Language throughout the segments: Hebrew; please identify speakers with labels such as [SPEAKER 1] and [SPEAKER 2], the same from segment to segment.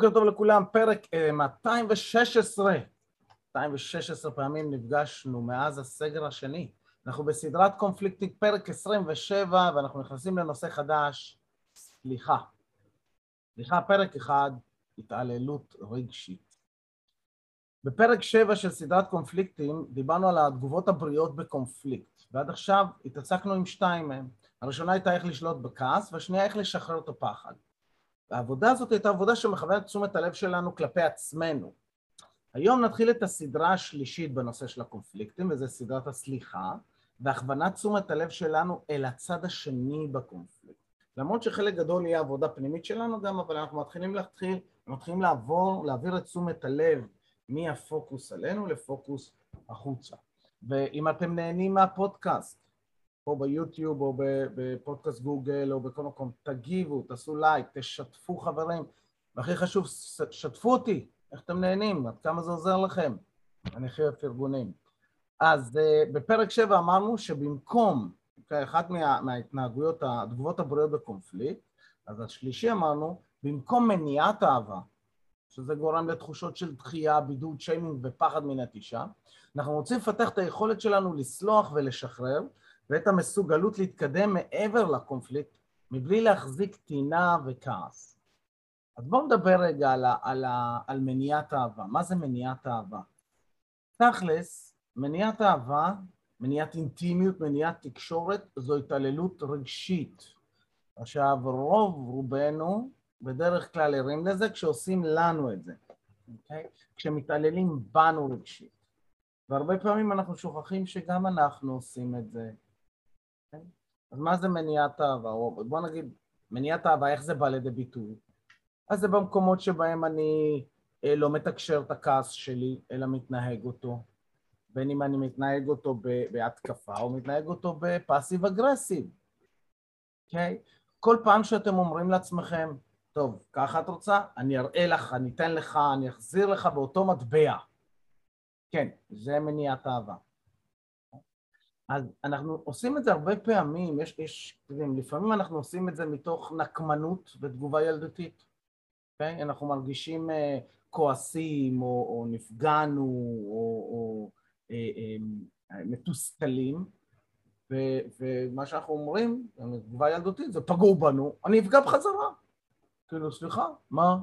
[SPEAKER 1] בוקר טוב לכולם, פרק 216. 216 פעמים נפגשנו מאז הסגר השני. אנחנו בסדרת קונפליקטית פרק 27, ואנחנו נכנסים לנושא חדש, סליחה. סליחה, פרק אחד, התעללות רגשית. בפרק 7 של סדרת קונפליקטים דיברנו על התגובות הבריאות בקונפליקט, ועד עכשיו התעסקנו עם שתיים מהם. הראשונה הייתה איך לשלוט בכעס, והשנייה איך לשחרר את הפחד. העבודה הזאת הייתה עבודה שמכוונת תשומת הלב שלנו כלפי עצמנו. היום נתחיל את הסדרה השלישית בנושא של הקונפליקטים, וזו סדרת הסליחה, והכוונת תשומת הלב שלנו אל הצד השני בקונפליקט. למרות שחלק גדול יהיה עבודה פנימית שלנו גם, אבל אנחנו מתחילים להתחיל, מתחילים לעבור, להעביר את תשומת הלב מהפוקוס עלינו לפוקוס החוצה. ואם אתם נהנים מהפודקאסט, פה ביוטיוב או בפודקאסט גוגל או בכל מקום, תגיבו, תעשו לייק, תשתפו חברים, והכי חשוב, שתפו אותי, איך אתם נהנים, עד כמה זה עוזר לכם, אני חייב פרגונים. אז uh, בפרק 7 אמרנו שבמקום, אוקיי, אחת מה, מההתנהגויות, התגובות הבריאות בקונפליקט, אז השלישי אמרנו, במקום מניעת אהבה, שזה גורם לתחושות של דחייה, בידוד, שיימינג ופחד מנטישה, אנחנו רוצים לפתח את היכולת שלנו לסלוח ולשחרר, ואת המסוגלות להתקדם מעבר לקונפליקט מבלי להחזיק טינה וכעס. אז בואו נדבר רגע על, על, על מניעת אהבה. מה זה מניעת אהבה? תכלס, מניעת אהבה, מניעת אינטימיות, מניעת תקשורת, זו התעללות רגשית. עכשיו, רוב רובנו בדרך כלל ערים לזה כשעושים לנו את זה, אוקיי? כשמתעללים בנו רגשית. והרבה פעמים אנחנו שוכחים שגם אנחנו עושים את זה? אז מה זה מניעת אהבה? או בוא נגיד, מניעת אהבה, איך זה בא לידי ביטוי? אז זה במקומות שבהם אני אה, לא מתקשר את הכעס שלי, אלא מתנהג אותו. בין אם אני מתנהג אותו בהתקפה או מתנהג אותו בפאסיב אגרסיב, אוקיי? Okay? כל פעם שאתם אומרים לעצמכם, טוב, ככה את רוצה? אני אראה לך, אני אתן לך, אני אחזיר לך באותו מטבע. כן, זה מניעת אהבה. אז אנחנו עושים את זה הרבה פעמים, יש, יש, לפעמים אנחנו עושים את זה מתוך נקמנות ותגובה ילדותית, okay? אוקיי? אנחנו מרגישים uh, כועסים, או, או נפגענו, או, או uh, uh, מתוסכלים, ו, ומה שאנחנו אומרים, תגובה ילדותית, זה פגעו בנו, אני אפגע בחזרה. כאילו, סליחה, מה?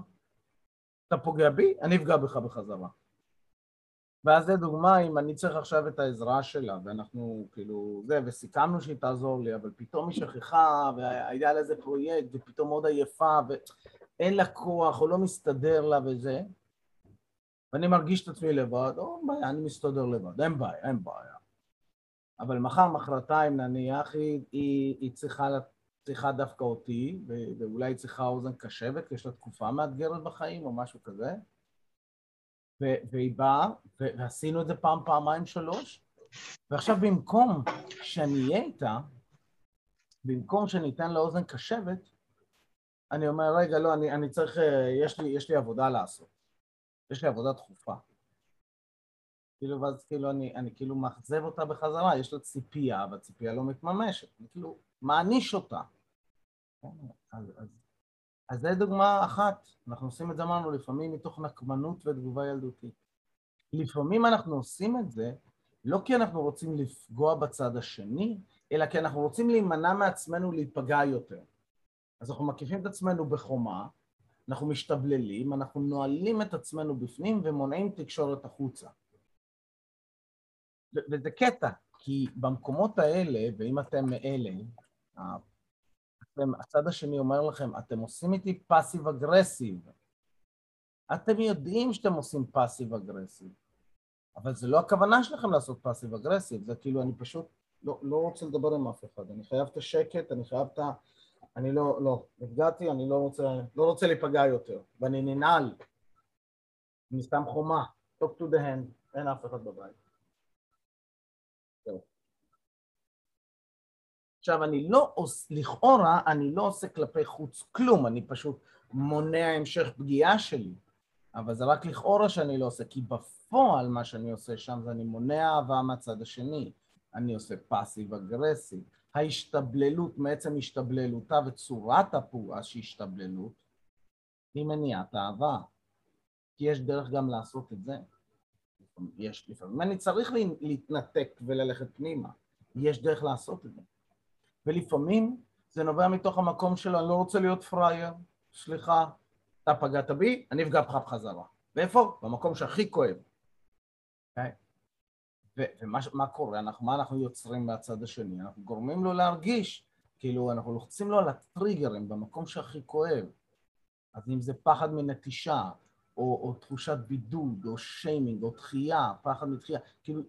[SPEAKER 1] אתה פוגע בי? אני אפגע בך בחזרה. ואז לדוגמה, אם אני צריך עכשיו את העזרה שלה, ואנחנו כאילו, זה, וסיכמנו שהיא תעזור לי, אבל פתאום היא שכחה, והיה לה איזה פרויקט, ופתאום מאוד עייפה, ואין לה כוח, או לא מסתדר לה וזה, ואני מרגיש את עצמי לבד, או בעיה, אני מסתדר לבד, אין בעיה, אין בעיה. אבל מחר, מחרתיים, נניח, היא, היא, היא צריכה, צריכה דווקא אותי, ואולי היא צריכה אוזן קשבת, כי יש לה תקופה מאתגרת בחיים, או משהו כזה, והיא באה, ועשינו את זה פעם, פעמיים, שלוש, ועכשיו במקום שאני אהיה איתה, במקום שאני אתן לה אוזן קשבת, אני אומר, רגע, לא, אני, אני צריך, אה, יש לי, יש לי עבודה לעשות. יש לי עבודה דחופה. כאילו, ואז כאילו אני, אני כאילו מאכזב אותה בחזרה, יש לה ציפייה, והציפייה לא מתממשת. אני כאילו מעניש אותה. כן, אז, אז אז זו דוגמה אחת, אנחנו עושים את זה, אמרנו, לפעמים מתוך נקמנות ותגובה ילדותית. לפעמים אנחנו עושים את זה לא כי אנחנו רוצים לפגוע בצד השני, אלא כי אנחנו רוצים להימנע מעצמנו להיפגע יותר. אז אנחנו מקיפים את עצמנו בחומה, אנחנו משתבללים, אנחנו נועלים את עצמנו בפנים ומונעים תקשורת החוצה. וזה קטע, כי במקומות האלה, ואם אתם מאלה, הצד השני אומר לכם, אתם עושים איתי passive aggressive. אתם יודעים שאתם עושים passive aggressive, אבל זה לא הכוונה שלכם לעשות passive aggressive, זה כאילו אני פשוט לא, לא רוצה לדבר עם אף אחד, אני חייב את השקט, אני חייב את ה... אני לא, לא, נפגעתי, אני לא רוצה, לא רוצה להיפגע יותר, ואני ננעל, אני שם חומה, talk to the hand, אין אף אחד בבית. עכשיו, אני לא לכאורה, אני לא עושה כלפי חוץ כלום, אני פשוט מונע המשך פגיעה שלי, אבל זה רק לכאורה שאני לא עושה, כי בפועל מה שאני עושה שם זה אני מונע אהבה מהצד השני, אני עושה פאסיב אגרסיב. ההשתבללות, מעצם השתבללותה וצורת הפעולה שהיא השתבללות, היא מניעת אהבה. כי יש דרך גם לעשות את זה. יש לפעמים אני צריך להתנתק וללכת פנימה. יש דרך לעשות את זה. ולפעמים זה נובע מתוך המקום של אני לא רוצה להיות פראייר, סליחה, אתה פגעת בי, אני אפגע בך בחזרה. ואיפה? במקום שהכי כואב. Okay? אוקיי? ומה קורה? אנחנו, מה אנחנו יוצרים מהצד השני? אנחנו גורמים לו להרגיש, כאילו אנחנו לוחצים לו על הטריגרים במקום שהכי כואב. אז אם זה פחד מנטישה, או, או תחושת בידוד, או שיימינג, או דחייה, פחד מתחייה, כאילו,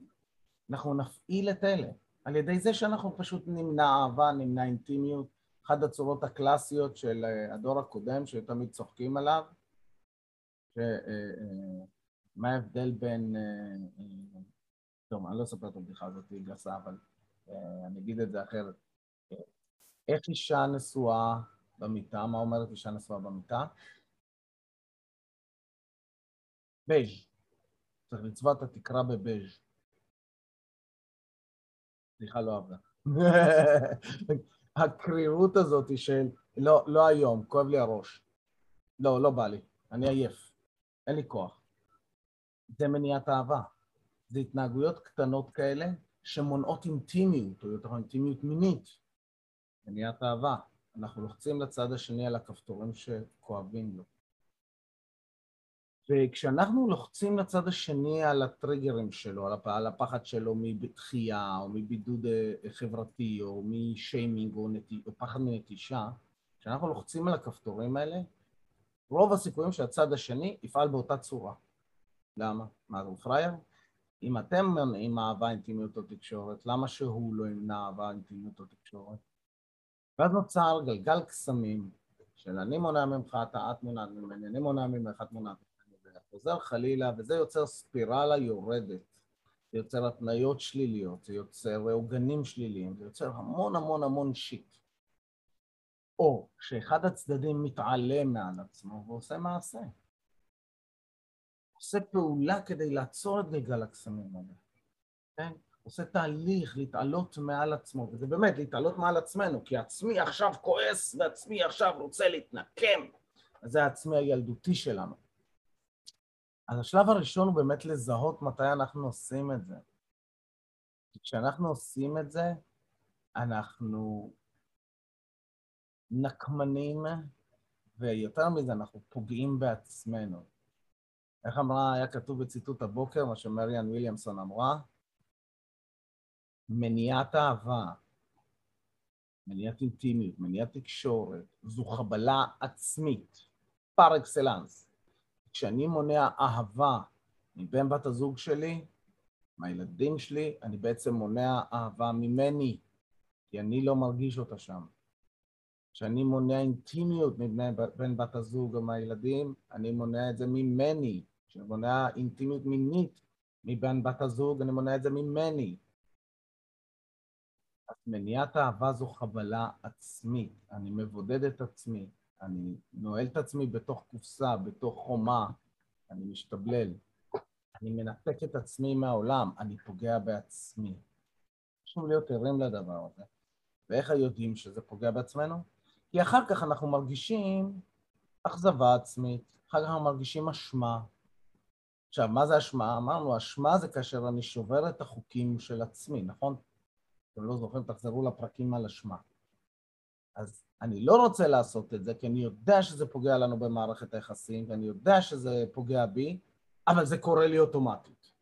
[SPEAKER 1] אנחנו נפעיל את אלה על ידי זה שאנחנו פשוט נמנע אהבה, נמנע אינטימיות. אחת הצורות הקלאסיות של אה, הדור הקודם, שתמיד צוחקים עליו, ש... אה, אה, מה ההבדל בין... טוב, אני לא אספר את הבדיחה הזאת, היא גסה, אבל אני אגיד את זה אחרת. איך אישה נשואה במיטה, מה אומרת אישה נשואה במיטה? בז', צריך לצבוע את התקרה בבז'. סליחה, לא עבדה. הקרירות הזאת של לא, לא היום, כואב לי הראש. לא, לא בא לי, אני עייף, אין לי כוח. זה מניעת אהבה. זה התנהגויות קטנות כאלה שמונעות אינטימיות, או יותר אינטימיות מינית. מניעת אהבה. אנחנו לוחצים לצד השני על הכפתורים שכואבים לו. וכשאנחנו לוחצים לצד השני על הטריגרים שלו, על הפחד שלו מבתחייה, או מבידוד אה, חברתי, או משיימינג, או, נת... או פחד מנטישה, כשאנחנו לוחצים על הכפתורים האלה, רוב הסיכויים שהצד השני יפעל באותה צורה. למה? מה, הוא פראייר? אם אתם מונעים אהבה, אינטימיות או תקשורת, למה שהוא לא ימנע אהבה, אינטימיות או תקשורת? ואז נוצר גלגל קסמים של אני מונע ממך, אתה את מונעת ממני, אני מונע ממך, את מונעת חוזר חלילה, וזה יוצר ספירלה יורדת. זה יוצר התניות שליליות, זה יוצר עוגנים שליליים, זה יוצר המון המון המון שיט. או שאחד הצדדים מתעלם מעל עצמו ועושה מעשה. עושה פעולה כדי לעצור את גלגל הקסמים האלה, כן? עושה תהליך להתעלות מעל עצמו, וזה באמת להתעלות מעל עצמנו, כי עצמי עכשיו כועס ועצמי עכשיו רוצה להתנקם, אז זה העצמי הילדותי שלנו. אז השלב הראשון הוא באמת לזהות מתי אנחנו עושים את זה. כשאנחנו עושים את זה, אנחנו נקמנים, ויותר מזה, אנחנו פוגעים בעצמנו. איך אמרה, היה כתוב בציטוט הבוקר, מה שמריאן וויליאמסון אמרה? מניעת אהבה, מניעת אינטימיות, מניעת תקשורת, זו חבלה עצמית, פר אקסלנס. כשאני מונע אהבה מבן בת הזוג שלי, מהילדים שלי, אני בעצם מונע אהבה ממני, כי אני לא מרגיש אותה שם. כשאני מונע אינטימיות מבן בת הזוג או מהילדים, אני מונע את זה ממני. כשאני מונע אינטימיות מינית מבן בת הזוג, אני מונע את זה ממני. אז מניעת אהבה זו חבלה עצמית, אני מבודד את עצמי, אני נועל את עצמי בתוך קופסה, בתוך חומה, אני משתבלל, אני מנתק את עצמי מהעולם, אני פוגע בעצמי. חשוב להיות ערים לדבר הזה. ואיך יודעים שזה פוגע בעצמנו? כי אחר כך אנחנו מרגישים אכזבה עצמית, אחר כך אנחנו מרגישים אשמה. עכשיו, מה זה אשמה? אמרנו, אשמה זה כאשר אני שובר את החוקים של עצמי, נכון? אתם לא זוכרים, תחזרו לפרקים על אשמה. אז אני לא רוצה לעשות את זה, כי אני יודע שזה פוגע לנו במערכת היחסים, ואני יודע שזה פוגע בי, אבל זה קורה לי אוטומטית.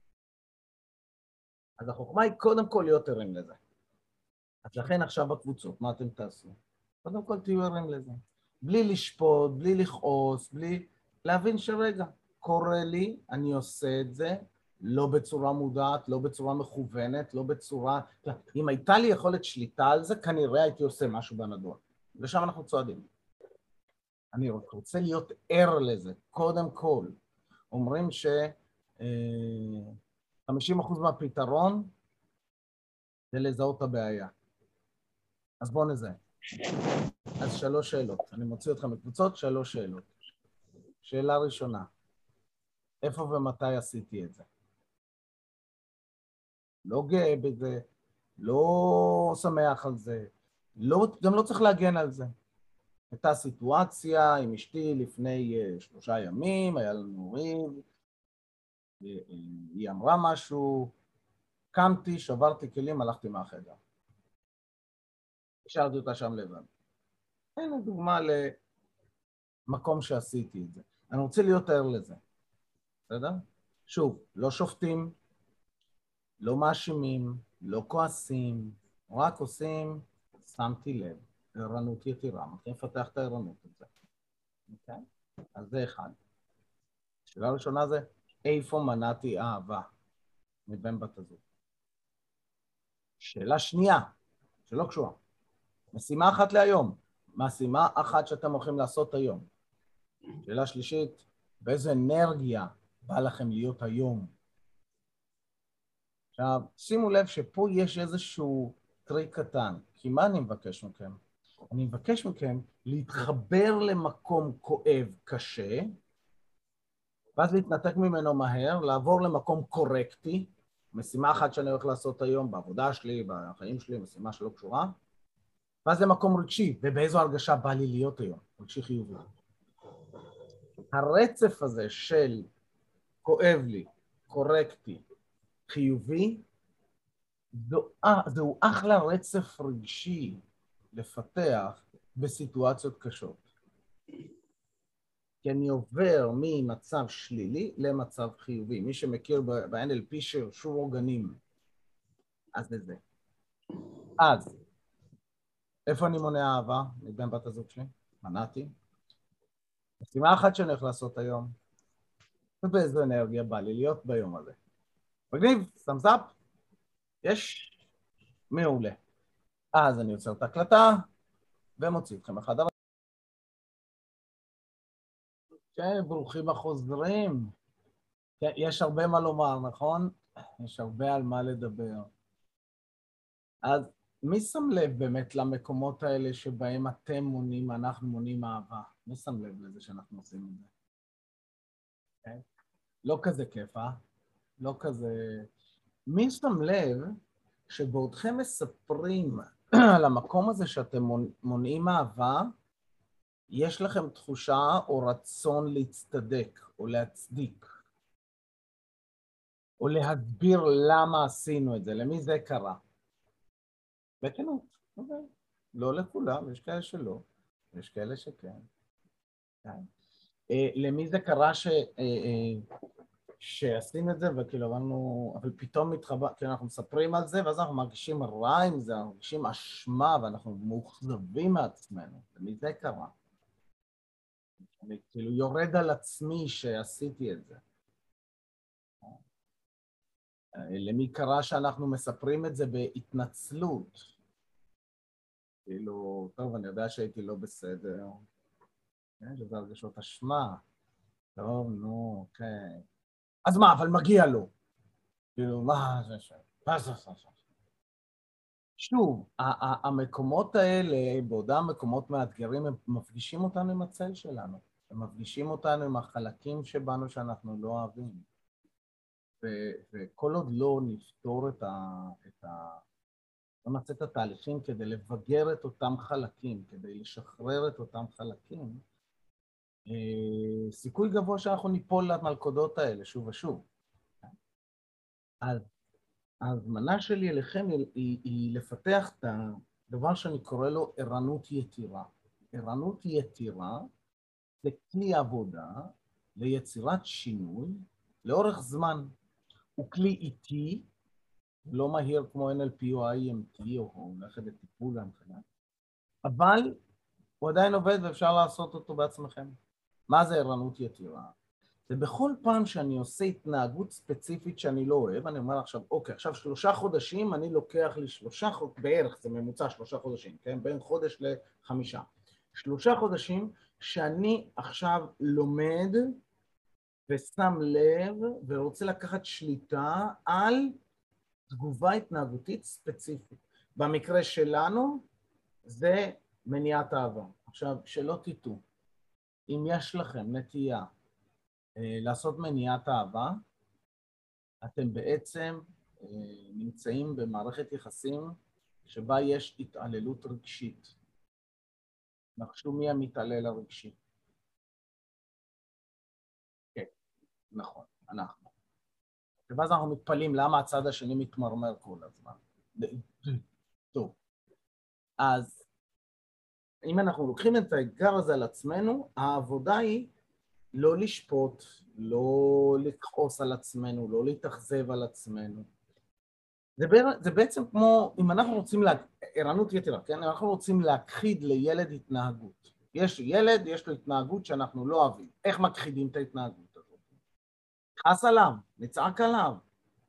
[SPEAKER 1] אז החוכמה היא קודם כל להיות ערים לזה. אז לכן עכשיו בקבוצות, מה אתם תעשו? קודם כל תהיו ערים לזה. בלי לשפוט, בלי לכעוס, בלי... להבין שרגע, קורה לי, אני עושה את זה, לא בצורה מודעת, לא בצורה מכוונת, לא בצורה... אם הייתה לי יכולת שליטה על זה, כנראה הייתי עושה משהו בנדון. לשם אנחנו צועדים. אני רוצה להיות ער לזה, קודם כל. אומרים ש... 50% אה, מהפתרון זה לזהות הבעיה. אז בואו נזהה. אז שלוש שאלות. אני מוציא אתכם לקבוצות, שלוש שאלות. שאלה ראשונה, איפה ומתי עשיתי את זה? לא גאה בזה, לא שמח על זה, לא, גם לא צריך להגן על זה. הייתה סיטואציה עם אשתי לפני uh, שלושה ימים, היה לנו ריב, היא אמרה משהו, קמתי, שברתי כלים, הלכתי מהחדר. השארתי אותה שם לבד. הנה דוגמה למקום שעשיתי את זה. אני רוצה להיות ער לזה, בסדר? שוב, לא שופטים, לא מאשימים, לא כועסים, רק עושים, שמתי לב, ערנות יתירה, מתחילים לפתח את הערנות הזה, אוקיי? אז זה אחד. שאלה ראשונה זה, איפה מנעתי אהבה מבן בת הזוג? שאלה שנייה, שלא קשורה, משימה אחת להיום, משימה אחת שאתם הולכים לעשות היום. שאלה שלישית, באיזה אנרגיה בא לכם להיות היום? עכשיו, שימו לב שפה יש איזשהו טריק קטן, כי מה אני מבקש מכם? אני מבקש מכם להתחבר למקום כואב, קשה, ואז להתנתק ממנו מהר, לעבור למקום קורקטי, משימה אחת שאני הולך לעשות היום בעבודה שלי, בחיים שלי, משימה שלא קשורה, ואז למקום רגשי, ובאיזו הרגשה בא לי להיות היום, רגשי חיובי. הרצף הזה של כואב לי, קורקטי, חיובי, זו, זהו אחלה רצף רגשי לפתח בסיטואציות קשות. כי אני עובר ממצב שלילי למצב חיובי. מי שמכיר ב-NLP שרשור עוגנים, אז זה זה. אז, איפה אני מונע אהבה מבין בת הזוג שלי? מנעתי. משימה אחת שאני הולך לעשות היום, ובאיזו אנרגיה בא לי להיות ביום הזה. מגניב, סאמס יש? מעולה. אז אני עוצר את ההקלטה ומוציא אתכם על... כן, ברוכים החוזרים. כן, יש הרבה מה לומר, נכון? יש הרבה על מה לדבר. אז מי שם לב באמת למקומות האלה שבהם אתם מונים, אנחנו מונים אהבה? מי שם לב לזה שאנחנו עושים את זה? כן? לא כזה כיף, אה? לא כזה... מי שם לב שבעודכם מספרים על המקום הזה שאתם מונעים אהבה, יש לכם תחושה או רצון להצטדק או להצדיק, או להסביר למה עשינו את זה, למי זה קרה. בכנות, אוקיי. לא לכולם, יש כאלה שלא, יש כאלה שכן. כן. אה, למי זה קרה ש... אה, אה, שעשינו את זה, וכאילו אמרנו, אבל פתאום מתחבר, כאילו אנחנו מספרים על זה, ואז אנחנו מרגישים רע עם זה, אנחנו מרגישים אשמה, ואנחנו מאוכזבים מעצמנו, ומזה קרה. אני כאילו יורד על עצמי שעשיתי את זה. למי קרה שאנחנו מספרים את זה בהתנצלות? כאילו, טוב, אני יודע שהייתי לא בסדר. כן, שזה הרגשות אשמה. טוב, נו, אוקיי. אז מה, אבל מגיע לו. כאילו, מה זה ש... מה זה זה? שוב, המקומות האלה, בעודם מקומות מאתגרים, הם מפגישים אותנו עם הצל שלנו. הם מפגישים אותנו עם החלקים שבנו שאנחנו לא אוהבים. וכל עוד לא נפתור את ה... את ה... לא נעשה את התהליכים כדי לבגר את אותם חלקים, כדי לשחרר את אותם חלקים, סיכוי גבוה שאנחנו ניפול למלכודות האלה שוב ושוב. אז ההזמנה שלי אליכם היא, היא, היא לפתח את הדבר שאני קורא לו ערנות יתירה. ערנות יתירה זה כלי עבודה ליצירת שינוי לאורך זמן. הוא כלי איטי, לא מהיר כמו NLP או IMT או ללכת לטיפול והנחיה, אבל הוא עדיין עובד ואפשר לעשות אותו בעצמכם. מה זה ערנות יתירה? זה בכל פעם שאני עושה התנהגות ספציפית שאני לא אוהב, אני אומר עכשיו, אוקיי, עכשיו שלושה חודשים, אני לוקח לי שלושה חודשים, בערך, זה ממוצע שלושה חודשים, כן? בין חודש לחמישה. שלושה חודשים שאני עכשיו לומד ושם לב ורוצה לקחת שליטה על תגובה התנהגותית ספציפית. במקרה שלנו זה מניעת אהבה. עכשיו, שלא תטעו, אם יש לכם נטייה אה, לעשות מניעת אהבה, אתם בעצם אה, נמצאים במערכת יחסים שבה יש התעללות רגשית. נחשו מי המתעלל הרגשי. כן, נכון, אנחנו. ואז אנחנו מתפלאים למה הצד השני מתמרמר כל הזמן. טוב, אז אם אנחנו לוקחים את האתגר הזה על עצמנו, העבודה היא לא לשפוט, לא לכעוס על עצמנו, לא להתאכזב על עצמנו. זה, זה בעצם כמו, אם אנחנו רוצים, לה, ערנות יתרה, כן? אנחנו רוצים להכחיד לילד התנהגות. יש ילד, יש לו התנהגות שאנחנו לא אוהבים. איך מכחידים את ההתנהגות הזאת? נכעס עליו, נצעק עליו,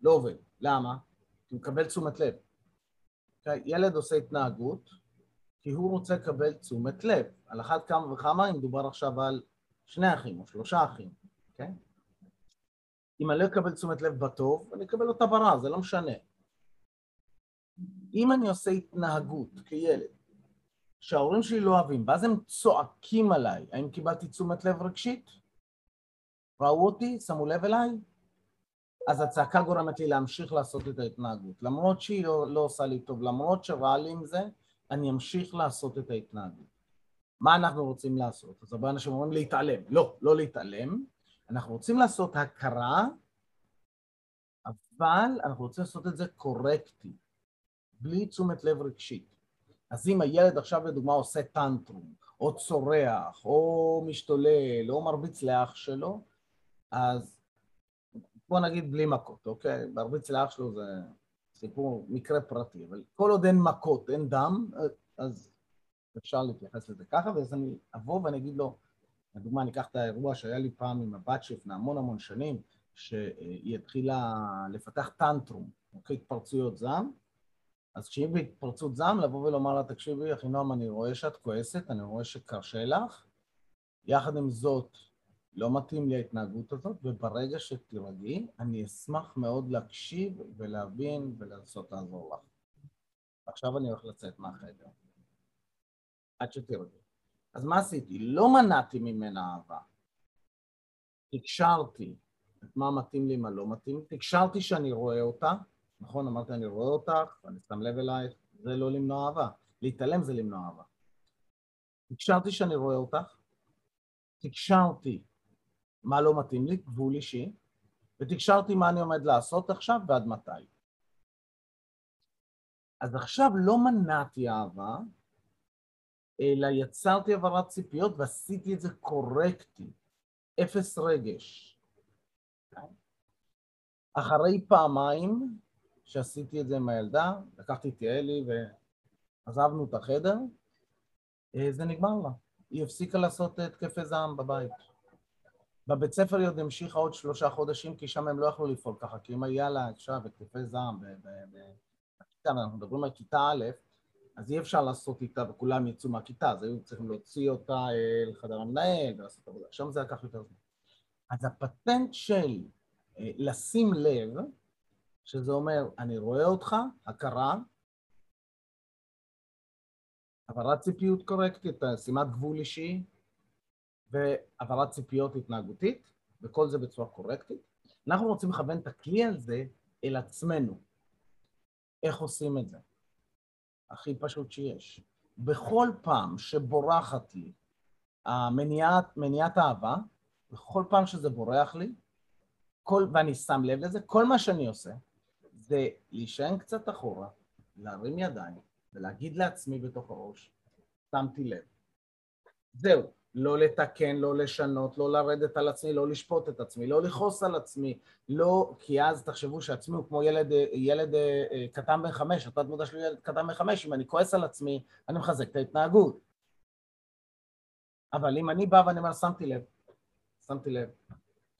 [SPEAKER 1] לא עובד. למה? כי הוא מקבל תשומת לב. ילד עושה התנהגות כי הוא רוצה לקבל תשומת לב. על אחת כמה וכמה, אם מדובר עכשיו על שני אחים או שלושה אחים, כן? אם אני לא אקבל תשומת לב בטוב, אני אקבל אותה ברע, זה לא משנה. אם אני עושה התנהגות כילד שההורים שלי לא אוהבים, ואז הם צועקים עליי, האם קיבלתי תשומת לב רגשית? ראו אותי? שמו לב אליי? אז הצעקה גורמת לי להמשיך לעשות את ההתנהגות. למרות שהיא לא, לא עושה לי טוב, למרות שרע לי עם זה, אני אמשיך לעשות את ההתנהגות. מה אנחנו רוצים לעשות? אז הרבה אנשים אומרים להתעלם. לא, לא להתעלם. אנחנו רוצים לעשות הכרה, אבל אנחנו רוצים לעשות את זה קורקטי, בלי תשומת לב רגשית. אז אם הילד עכשיו לדוגמה עושה טנטרום, או צורח, או משתולל, או מרביץ לאח שלו, אז בוא נגיד בלי מכות, אוקיי? מרביץ לאח שלו זה סיפור, מקרה פרטי, אבל כל עוד אין מכות, אין דם, אז אפשר להתייחס לזה ככה, ואז אני אבוא ואני אגיד לו, לדוגמה, אני אקח את האירוע שהיה לי פעם עם הבת שלפני המון המון שנים, שהיא התחילה לפתח טנטרום, אוקיי, התפרצויות זעם, אז כשהיא בהתפרצות זעם, לבוא ולומר לה, תקשיבי, אחינועם, אני רואה שאת כועסת, אני רואה שקשה לך, יחד עם זאת, לא מתאים לי ההתנהגות הזאת, וברגע שתירגעי, אני אשמח מאוד להקשיב ולהבין ולנסות לעזור לך. עכשיו אני הולך לצאת מהחדר. עד שתירגעי. אז מה עשיתי? לא מנעתי ממנה אהבה. תקשרתי את מה מתאים לי, מה לא מתאים. תקשרתי שאני רואה אותה, נכון? אמרתי, אני רואה אותך, אני שם לב אלייך, זה לא למנוע אהבה. להתעלם זה למנוע אהבה. תקשרתי שאני רואה אותך, תקשרתי מה לא מתאים לי, גבול אישי, ותקשרתי מה אני עומד לעשות עכשיו ועד מתי. אז עכשיו לא מנעתי אהבה, אלא יצרתי העברת ציפיות ועשיתי את זה קורקטי, אפס רגש. אחרי פעמיים שעשיתי את זה עם הילדה, לקחתי את יעלי ועזבנו את החדר, אה, זה נגמר לה. היא הפסיקה לעשות התקפי זעם בבית. בבית ספר היא עוד המשיכה עוד שלושה חודשים, כי שם הם לא יכלו לפעול ככה, כי אם היה לה עכשיו התקפי זעם בכיתה, אנחנו מדברים על כיתה א', אז אי אפשר לעשות איתה וכולם יצאו מהכיתה, אז היו צריכים להוציא אותה אה, לחדר המנהל ולעשות עבודה. שם זה לקח יותר זמן. אז הפטנט של אה, לשים לב, שזה אומר, אני רואה אותך, הכרה, העברת ציפיות קורקטית, שימת גבול אישי, והעברת ציפיות התנהגותית, וכל זה בצורה קורקטית. אנחנו רוצים לכוון את הכלי הזה אל עצמנו. איך עושים את זה? הכי פשוט שיש. בכל פעם שבורחת לי המניעת, מניעת אהבה, בכל פעם שזה בורח לי, כל, ואני שם לב לזה, כל מה שאני עושה זה להישען קצת אחורה, להרים ידיים ולהגיד לעצמי בתוך הראש, שמתי לב. זהו, לא לתקן, לא לשנות, לא לרדת על עצמי, לא לשפוט את עצמי, לא לכעוס על עצמי, לא, כי אז תחשבו שעצמי הוא כמו ילד, ילד אה, קטן בן חמש, התת מודע שלי ילד קטן בן חמש, אם אני כועס על עצמי, אני מחזק את ההתנהגות. אבל אם אני בא ואני אומר, שמתי לב, שמתי לב,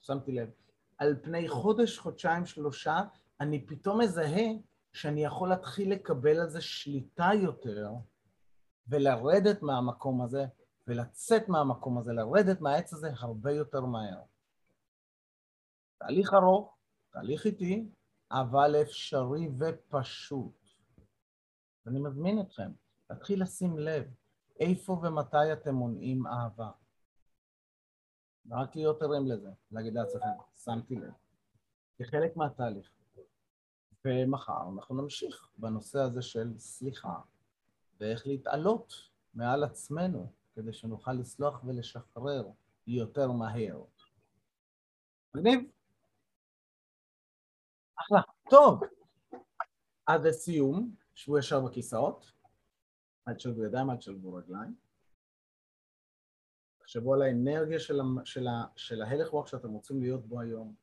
[SPEAKER 1] שמתי לב, על פני חודש, חודשיים, שלושה, אני פתאום מזהה שאני יכול להתחיל לקבל על זה שליטה יותר ולרדת מהמקום הזה ולצאת מהמקום הזה, לרדת מהעץ הזה הרבה יותר מהר. תהליך ארוך, תהליך איטי, אבל אפשרי ופשוט. אני מזמין אתכם להתחיל לשים לב איפה ומתי אתם מונעים אהבה. רק להיות ערים לזה, להגיד לעצמכם, שמתי לב. כחלק מהתהליך. ומחר אנחנו נמשיך בנושא הזה של סליחה, ואיך להתעלות מעל עצמנו כדי שנוכל לסלוח ולשחרר יותר מהר. מגניב? אחלה. טוב, עד לסיום, שבו ישר בכיסאות, עד שלבו ידיים, עד שלבו רגליים. תחשבו על האנרגיה של, של, של ההלך רוח שאתם רוצים להיות בו היום.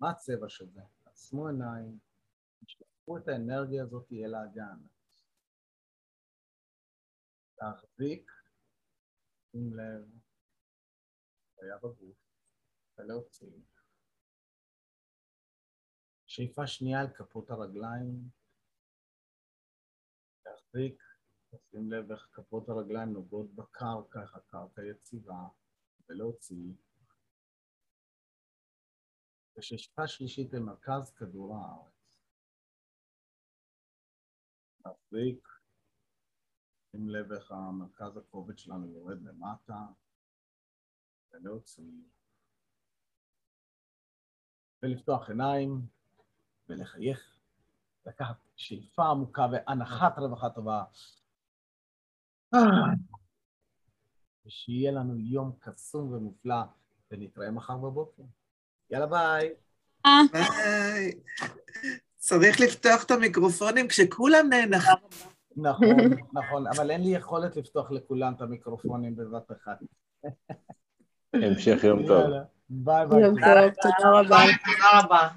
[SPEAKER 1] מה הצבע של זה? עצמו עיניים, תשלחו את האנרגיה הזאת אל האגן. להחזיק, שים לב, היה בגוף, ולהוציא. שאיפה שנייה על כפות הרגליים, להחזיק, שים לב איך כפות הרגליים נוגעות בקרקע, איך הקרקע יציבה, ולהוציא. ושאיפה שלישית למרכז כדור הארץ. להחזיק, שים לב איך המרכז הכובד שלנו יורד למטה, ולהוציא. ולפתוח עיניים, ולחייך, לקחת שאיפה עמוקה והנחת רווחה טובה. ושיהיה לנו יום קסום ומופלא, ונתראה מחר בבוקר. יאללה ביי.
[SPEAKER 2] ביי. צריך לפתוח את המיקרופונים כשכולם נאנחים.
[SPEAKER 1] נכון, נכון, אבל אין לי יכולת לפתוח לכולם את המיקרופונים בבת אחת.
[SPEAKER 3] המשך יום טוב.
[SPEAKER 1] ביי ביי.
[SPEAKER 4] יום טוב, תודה רבה.
[SPEAKER 2] תודה רבה.